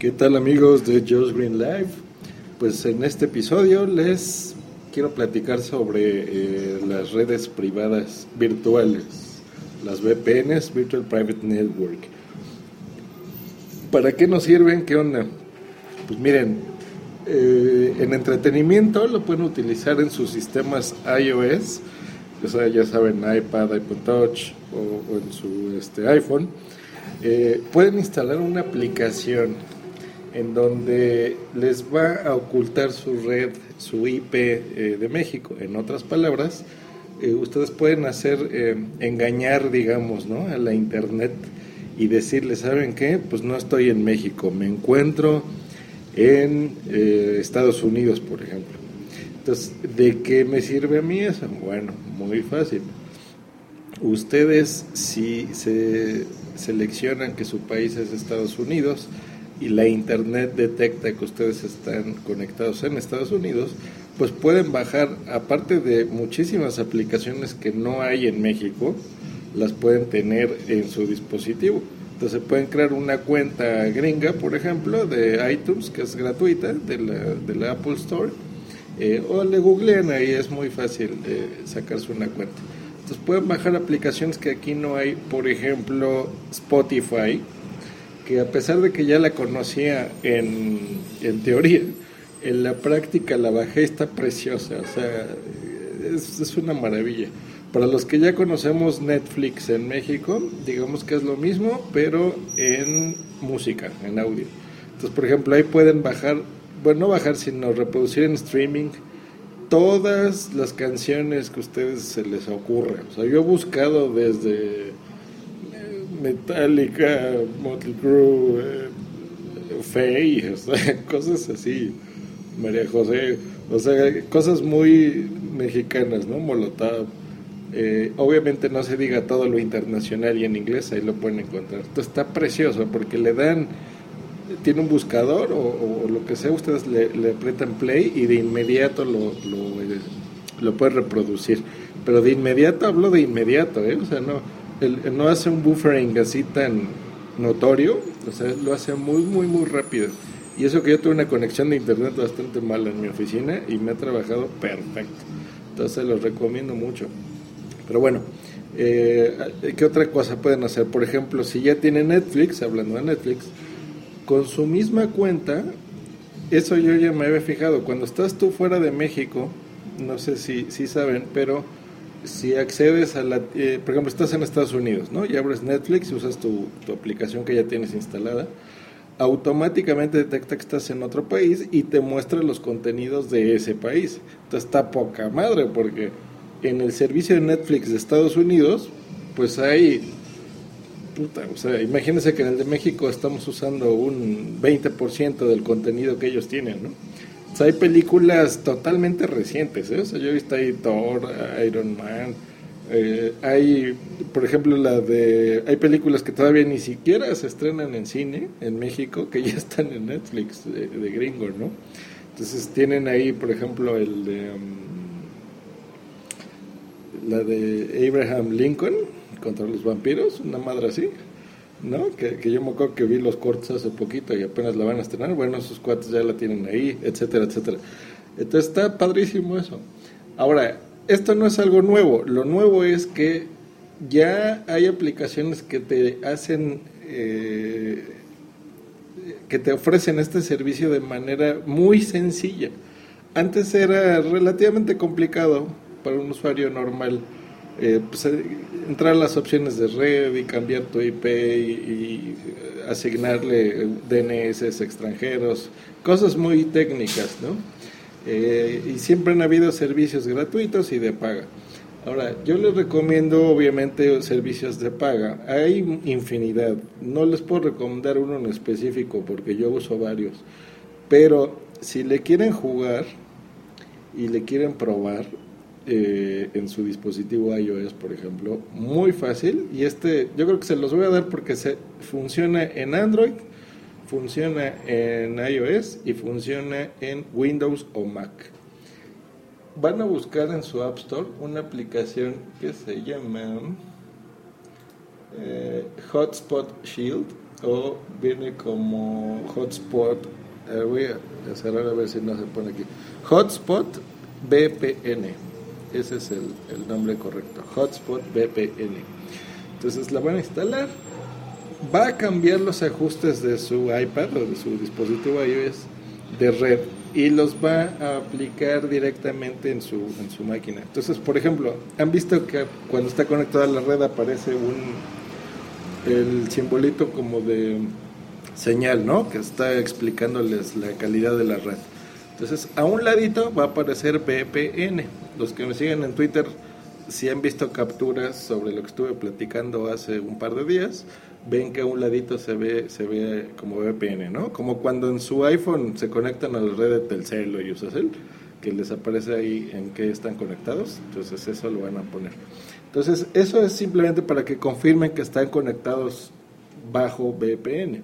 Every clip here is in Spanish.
¿Qué tal amigos de Josh Green Live? Pues en este episodio les quiero platicar sobre eh, las redes privadas virtuales, las VPNs, Virtual Private Network. ¿Para qué nos sirven? ¿Qué onda? Pues miren, eh, en entretenimiento lo pueden utilizar en sus sistemas iOS, o ya saben, iPad, iPod Touch o, en su este, iPhone. Eh, pueden instalar una aplicación en donde les va a ocultar su red, su IP eh, de México. En otras palabras, eh, ustedes pueden hacer eh, engañar, digamos, ¿no? a la Internet y decirle, ¿saben qué? Pues no estoy en México, me encuentro en Estados Unidos, por ejemplo. Entonces, ¿de qué me sirve a mí eso? Bueno, muy fácil. Ustedes si se seleccionan que su país es Estados Unidos, y la internet detecta que ustedes están conectados en Estados Unidos, pues pueden bajar, aparte de muchísimas aplicaciones que no hay en México, las pueden tener en su dispositivo. Entonces pueden crear una cuenta gringa, por ejemplo, de iTunes, que es gratuita, de la, de la Apple Store, eh, o le googlean ahí, es muy fácil eh, sacarse una cuenta. Entonces pueden bajar aplicaciones que aquí no hay, por ejemplo, Spotify, que a pesar de que ya la conocía en, en teoría, en la práctica la bajé está preciosa, o sea, es, es, una maravilla. Para los que ya conocemos Netflix en México, digamos que es lo mismo, pero en música, en audio. Entonces, por ejemplo, ahí pueden bajar, bueno, no bajar, sino reproducir en streaming todas las canciones que a ustedes se les ocurra. O sea, yo he buscado desde Metallica, Motley Crue, eh, Faye, o sea, cosas así, María José, o sea, cosas muy mexicanas, ¿no? Molotov. Eh, obviamente no se diga todo lo internacional y en inglés, ahí lo pueden encontrar. Esto está precioso porque le dan, tiene un buscador o, lo que sea, ustedes le, le, apretan play y de inmediato lo, lo, eh, lo pueden reproducir. Pero de inmediato hablo de inmediato, ¿eh? O sea, no, no hace un buffering así tan notorio, o sea, lo hace muy, muy, muy rápido. Y eso que yo tuve una conexión de internet bastante mala en mi oficina y me ha trabajado perfecto. Entonces los recomiendo mucho. Pero bueno, eh, ¿qué otra cosa pueden hacer? Por ejemplo, si ya tienen Netflix, hablando de Netflix, con su misma cuenta, eso yo ya me había fijado, cuando estás tú fuera de México, no sé si, si saben, pero si accedes a la, eh, por ejemplo, estás en Estados Unidos, ¿no? Y abres Netflix y usas tu, tu, aplicación que ya tienes instalada, automáticamente detecta que estás en otro país y te muestra los contenidos de ese país. Entonces está poca madre porque en el servicio de Netflix de Estados Unidos, pues hay, puta, o sea, imagínense que en el de México estamos usando un 20% del contenido que ellos tienen, ¿no? Hay películas totalmente recientes, ¿eh? Yo he visto ahí Thor, Iron Man, eh, hay, por ejemplo, la de, hay películas que todavía ni siquiera se estrenan en cine en México, que ya están en Netflix de, gringo, ¿no? Entonces tienen ahí, por ejemplo, el de, um, la de Abraham Lincoln contra los vampiros, una madre así. ¿No? Que, que, yo me acuerdo que vi los cortes hace poquito y apenas la van a estrenar, bueno, esos cuates ya la tienen ahí, etcétera, etcétera. Entonces está padrísimo eso. Ahora, esto no es algo nuevo, lo nuevo es que ya hay aplicaciones que te hacen, eh, que te ofrecen este servicio de manera muy sencilla. Antes era relativamente complicado para un usuario normal eh, pues, eh, entrar a las opciones de red y cambiar tu IP y, asignarle DNS extranjeros, cosas muy técnicas, ¿no? Eh, y siempre han habido servicios gratuitos y de paga. Ahora, yo les recomiendo obviamente servicios de paga. Hay infinidad. No les puedo recomendar uno en específico porque yo uso varios. Pero si le quieren jugar y le quieren probar, eh, en su dispositivo iOS, por ejemplo, muy fácil. Y este, yo creo que se los voy a dar porque se funciona en Android, funciona en iOS y funciona en Windows o Mac. Van a buscar en su App Store una aplicación que se llama eh, Hotspot Shield. o viene como hotspot. Eh, voy a cerrar a ver si no se pone aquí. Hotspot VPN. Ese es el, nombre correcto. Hotspot VPN. Entonces la van a instalar. Va a cambiar los ajustes de su iPad o de su dispositivo iOS de red y los va a aplicar directamente en su, en su máquina. Entonces, por ejemplo, han visto que cuando está conectada a la red aparece un el simbolito como de señal, ¿no? Que está explicándoles la calidad de la red. Entonces, a un ladito va a aparecer VPN. Los que me siguen en Twitter, si han visto capturas sobre lo que estuve platicando hace un par de días, ven que a un ladito se ve se ve como VPN, ¿no? Como cuando en su iPhone se conectan a la red de Telcel o Usacell, que les aparece ahí en qué están conectados, entonces eso lo van a poner. Entonces, eso es simplemente para que confirmen que están conectados bajo VPN.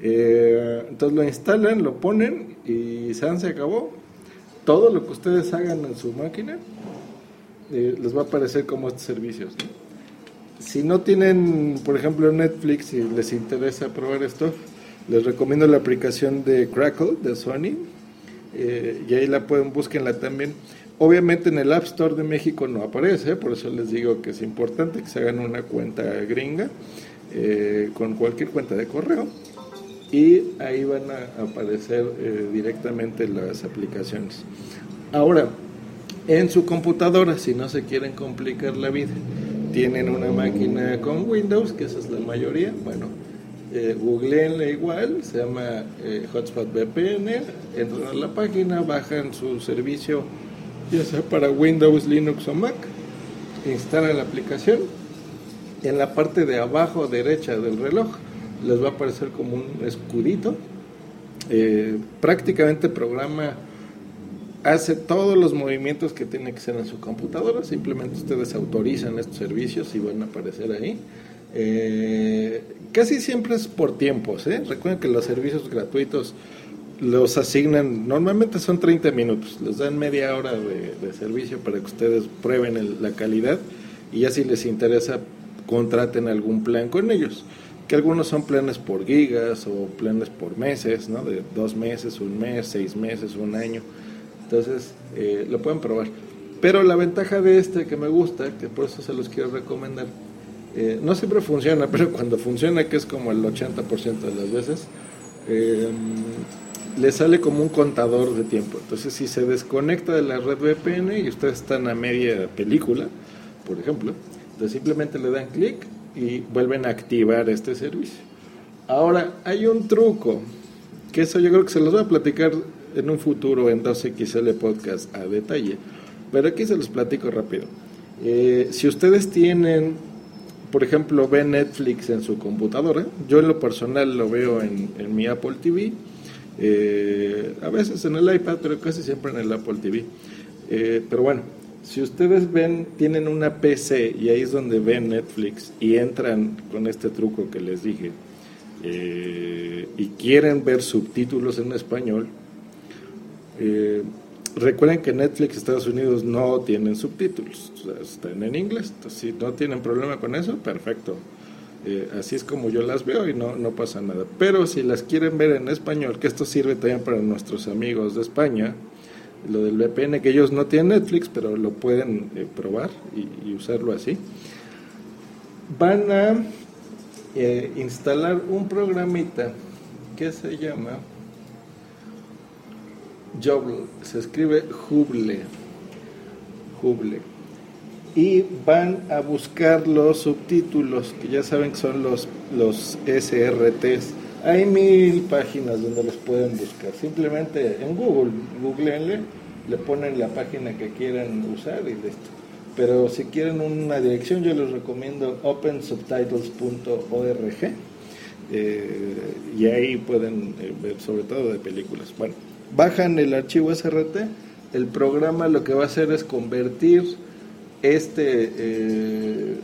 Eh, entonces lo instalan, lo ponen y se acabó. Todo lo que ustedes hagan en su máquina eh, les va a aparecer como estos servicios. Si no tienen, por ejemplo, Netflix y les interesa probar esto, les recomiendo la aplicación de Crackle de Sony eh, y ahí la pueden, búsquenla también. Obviamente en el App Store de México no aparece, por eso les digo que es importante que se hagan una cuenta gringa eh, con cualquier cuenta de correo y ahí van a aparecer eh, directamente las aplicaciones. Ahora, en su computadora, si no se quieren complicar la vida, tienen una máquina con Windows, que esa es la mayoría, bueno, eh, igual, se llama eh, Hotspot VPN, entran a la página, bajan su servicio, ya sea para Windows, Linux o Mac, instalan la aplicación, en la parte de abajo derecha del reloj les va a aparecer como un escudito, eh, prácticamente programa hace todos los movimientos que tiene que hacer en su computadora, simplemente ustedes autorizan estos servicios y van a aparecer ahí. Eh, casi siempre es por tiempos, ¿eh? recuerden que los servicios gratuitos los asignan, normalmente son 30 minutos, les dan media hora de, servicio para que ustedes prueben la calidad y ya si les interesa contraten algún plan con ellos, que algunos son planes por gigas o planes por meses, ¿no? de dos meses, un mes, seis meses, un año. Entonces, eh, lo pueden probar. Pero la ventaja de este que me gusta, que por eso se los quiero recomendar, eh, no siempre funciona, pero cuando funciona, que es como el 80% de las veces, eh, le sale como un contador de tiempo. Entonces, si se desconecta de la red VPN y ustedes están a media película, por ejemplo, entonces simplemente le dan clic y vuelven a activar este servicio. Ahora, hay un truco, que eso yo creo que se los voy a platicar en un futuro en 2XL Podcast a detalle, pero aquí se los platico rápido. Eh, si ustedes tienen, por ejemplo, ven Netflix en su computadora, yo en lo personal lo veo en, mi Apple TV, eh, a veces en el iPad, pero casi siempre en el Apple TV. Eh, pero bueno, si ustedes ven, tienen una PC y ahí es donde ven Netflix y entran con este truco que les dije y quieren ver subtítulos en español, eh, recuerden que Netflix Estados Unidos no tienen subtítulos, están en inglés. si no tienen problema con eso, perfecto. Eh, así es como yo las veo y no, no pasa nada. Pero si las quieren ver en español, que esto sirve también para nuestros amigos de España, lo del VPN, que ellos no tienen Netflix, pero lo pueden eh, probar y, usarlo así, van a instalar un programita que se llama Joble, se escribe Juble, Juble. Y van a buscar los subtítulos, que ya saben que son los, los SRTs. Hay mil páginas donde los pueden buscar. Simplemente en Google, googleenle, le ponen la página que quieran usar y listo. Pero si quieren una dirección, yo les recomiendo opensubtitles.org eh, y ahí pueden eh, ver sobre todo de películas. Bueno, bajan el archivo SRT, el programa lo que va a hacer es convertir este eh,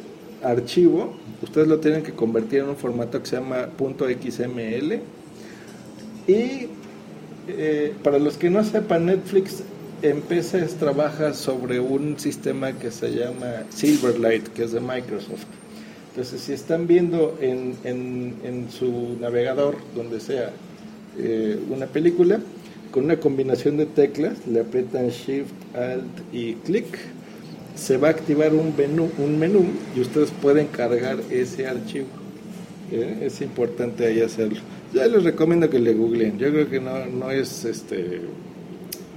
archivo, ustedes lo tienen que convertir en un formato que se llama .xml y eh, para los que no sepan, Netflix en PC trabaja sobre un sistema que se llama Silverlight, que es de Microsoft. Entonces, si están viendo en, en, en su navegador, donde sea, eh, una película, con una combinación de teclas, le aprietan Shift, Alt y Click, se va a activar un menú, un menú y ustedes pueden cargar ese archivo. ¿eh? Es importante ahí hacerlo. Ya les recomiendo que le googleen. Yo creo que no, no es este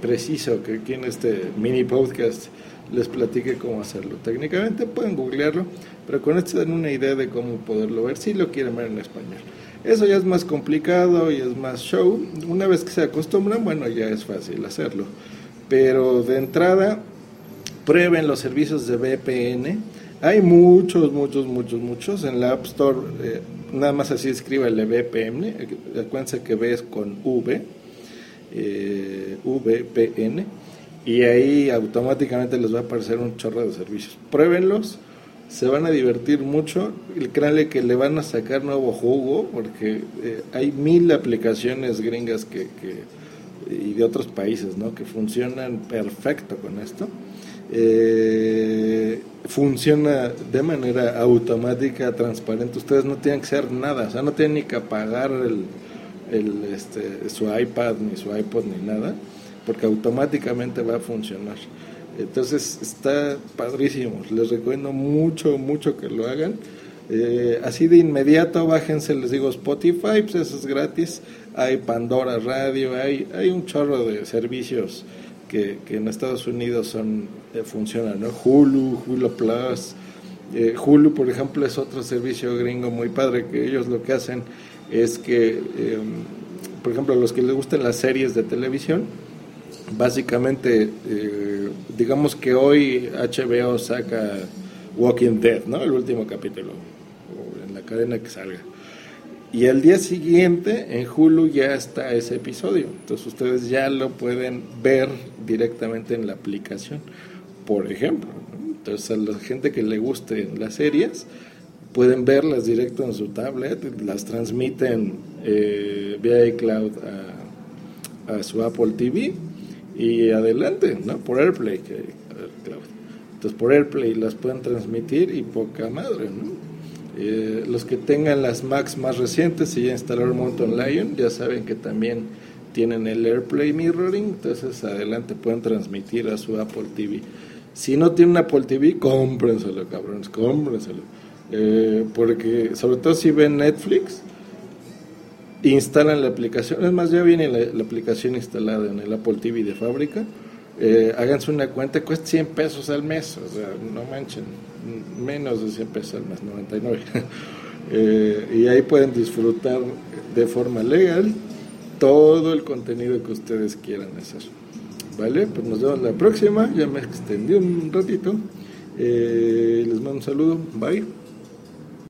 preciso que aquí en este mini podcast les platique cómo hacerlo. Técnicamente pueden googlearlo, pero con esto dan una idea de cómo poderlo ver si lo quieren ver en español. Eso ya es más complicado y es más show. Una vez que se acostumbran, bueno, ya es fácil hacerlo. Pero de entrada, prueben los servicios de VPN. Hay muchos, muchos, muchos, muchos. En la App Store, eh, nada más así escríbale VPN. Acuérdense que V es con V. Eh, VPN. Y ahí automáticamente les va a aparecer un chorro de servicios. Pruébenlos se van a divertir mucho y créanle que le van a sacar nuevo jugo porque eh, hay mil aplicaciones gringas que, y de otros países ¿no? que funcionan perfecto con esto eh, funciona de manera automática transparente ustedes no tienen que hacer nada o sea no tienen ni que apagar el, este, su iPad ni su iPod ni nada porque automáticamente va a funcionar entonces está padrísimo, les recomiendo mucho, mucho que lo hagan. Eh, así de inmediato, bájense, les digo Spotify, pues eso es gratis. Hay Pandora Radio, hay, hay un chorro de servicios que, que en Estados Unidos son eh, funcionan, ¿no? Hulu, Hulu Plus. Eh, Hulu, por ejemplo, es otro servicio gringo muy padre que ellos lo que hacen es que, em, por ejemplo, a los que les gustan las series de televisión, básicamente, eh, digamos que hoy HBO saca Walking Dead, ¿no? El último capítulo, o en la cadena que salga. Y el día siguiente en Hulu ya está ese episodio. Entonces ustedes ya lo pueden ver directamente en la aplicación, por ejemplo. Entonces a la gente que le guste las series, pueden verlas directo en su tablet, las transmiten eh, vía iCloud a, su Apple TV y adelante, ¿no? Por AirPlay, que, Entonces por AirPlay las pueden transmitir y poca madre, ¿no? Eh, los que tengan las Macs más recientes y ya instalaron Mountain Lion, ya saben que también tienen el AirPlay Mirroring, entonces adelante pueden transmitir a su Apple TV. Si no tienen Apple TV, cómprenselo, cabrones, cómprenselo. Eh, porque sobre todo si ven Netflix, instalan la aplicación, es más, ya viene la, aplicación instalada en el Apple TV de fábrica, eh, háganse una cuenta, cuesta 100 pesos al mes, o sea, no manchen, menos de 100 pesos al mes, 99. eh, y ahí pueden disfrutar de forma legal todo el contenido que ustedes quieran hacer. ¿Vale? Pues nos vemos la próxima, ya me extendí un ratito. Eh, les mando un saludo, bye.